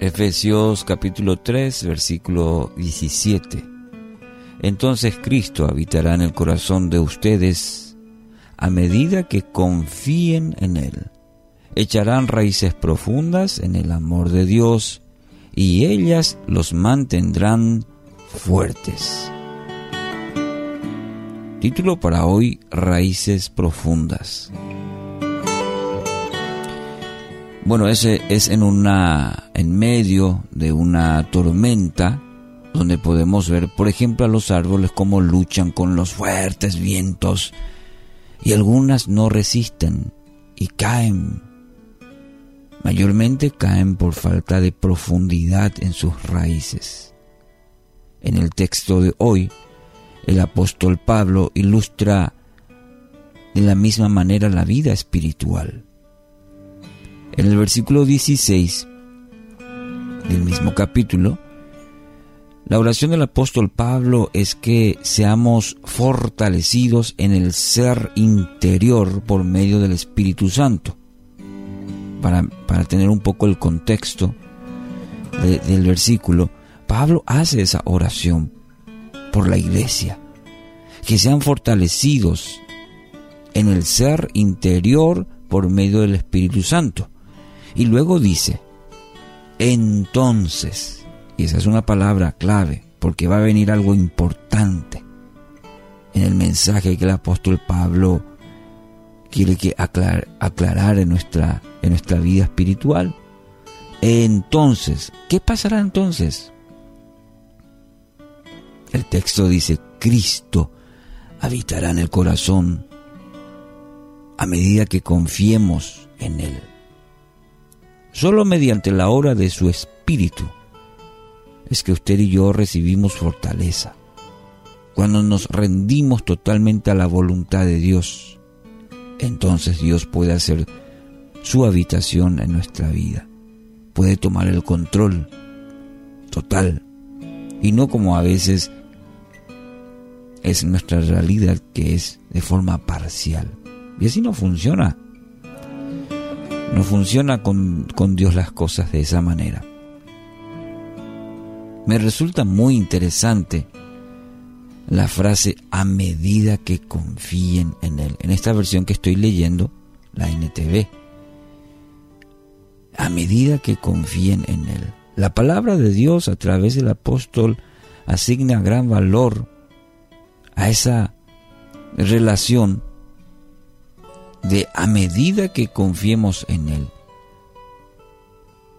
Efesios capítulo 3, versículo 17. Entonces Cristo habitará en el corazón de ustedes a medida que confíen en Él. Echarán raíces profundas en el amor de Dios y ellas los mantendrán fuertes. Título para hoy, Raíces Profundas. Bueno, ese es en una en medio de una tormenta donde podemos ver, por ejemplo, a los árboles cómo luchan con los fuertes vientos y algunas no resisten y caen. Mayormente caen por falta de profundidad en sus raíces. En el texto de hoy, el apóstol Pablo ilustra de la misma manera la vida espiritual. En el versículo 16 del capítulo, la oración del apóstol Pablo es que seamos fortalecidos en el ser interior por medio del Espíritu Santo. Para, tener un poco el contexto del versículo, Pablo hace esa oración por la iglesia. Que sean fortalecidos en el ser interior por medio del Espíritu Santo. Y luego dice, entonces, y esa es una palabra clave, porque va a venir algo importante en el mensaje que el apóstol Pablo quiere que aclarar en nuestra, en nuestra vida espiritual. Entonces, ¿qué pasará entonces? El texto dice, Cristo habitará en el corazón a medida que confiemos en Él. Solo mediante la obra de su Espíritu es que usted y yo recibimos fortaleza. Cuando nos rendimos totalmente a la voluntad de Dios, entonces Dios puede hacer su habitación en nuestra vida. Puede tomar el control total y no como a veces es nuestra realidad que es de forma parcial. Y así no funciona. No funciona con, Dios las cosas de esa manera. Me resulta muy interesante la frase a medida que confíen en Él. En esta versión que estoy leyendo, la NTV. A medida que confíen en Él. La palabra de Dios a través del apóstol asigna gran valor a esa relación de a medida que confiemos en Él.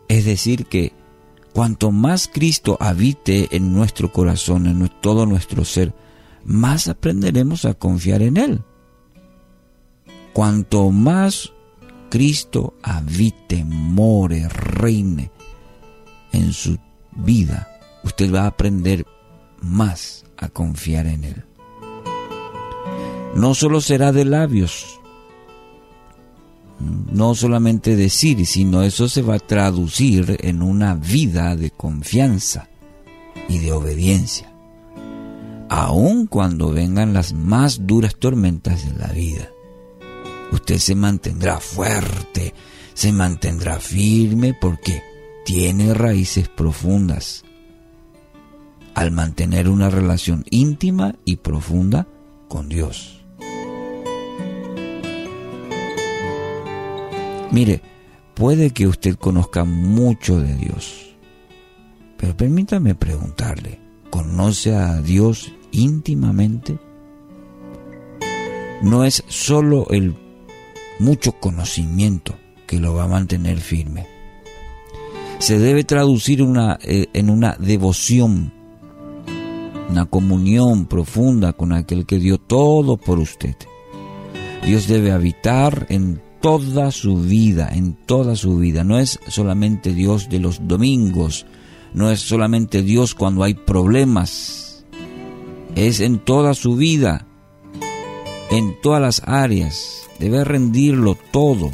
Es decir, que cuanto más Cristo habite en nuestro corazón, en todo nuestro ser, más aprenderemos a confiar en Él. Cuanto más Cristo habite, more, reine en su vida, usted va a aprender más a confiar en Él. No solo será de labios, no solamente decir, sino eso se va a traducir en una vida de confianza y de obediencia, aun cuando vengan las más duras tormentas de la vida. Usted se mantendrá fuerte, se mantendrá firme porque tiene raíces profundas. Al mantener una relación íntima y profunda con Dios. Mire, puede que usted conozca mucho de Dios, pero permítame preguntarle, ¿conoce a Dios íntimamente? No es solo el mucho conocimiento que lo va a mantener firme. Se debe traducir eh, en una devoción, una comunión profunda con aquel que dio todo por usted. Dios debe habitar en toda su vida, en toda su vida. No es solamente Dios de los domingos, no es solamente Dios cuando hay problemas, es en toda su vida, en todas las áreas. Debe rendirlo todo.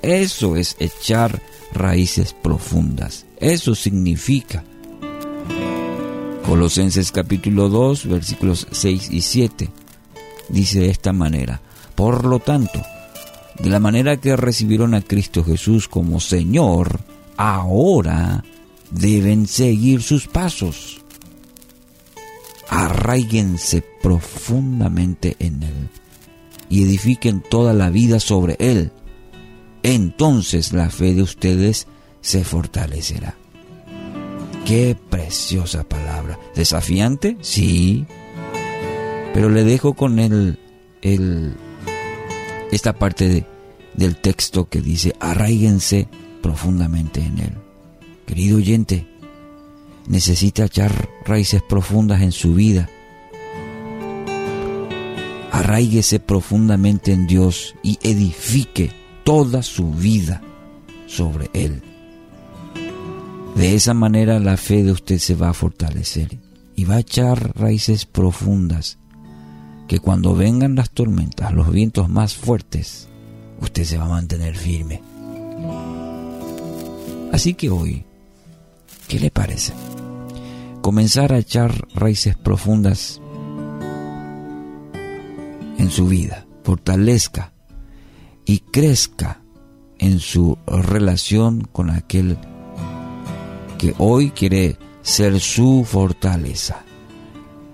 Eso es echar raíces profundas. Eso significa. Colosenses capítulo 2 versículos 6 y 7 dice de esta manera, por lo tanto, de la manera que recibieron a Cristo Jesús como Señor, ahora deben seguir sus pasos. Arraíguense profundamente en Él y edifiquen toda la vida sobre Él. Entonces la fe de ustedes se fortalecerá. Qué preciosa palabra. ¿Desafiante? Sí. Pero le dejo con él el, esta parte del texto que dice, arraíguense profundamente en él. Querido oyente, necesita echar raíces profundas en su vida. Arraíguese profundamente en Dios y edifique toda su vida sobre Él. De esa manera la fe de usted se va a fortalecer y va a echar raíces profundas que cuando vengan las tormentas, los vientos más fuertes, usted se va a mantener firme. Así que hoy, ¿qué le parece? Comenzar a echar raíces profundas en su vida, fortalezca y crezca en su relación con aquel que hoy quiere ser su fortaleza.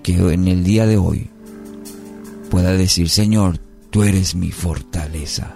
Que en el día de hoy pueda decir, Señor, tú eres mi fortaleza.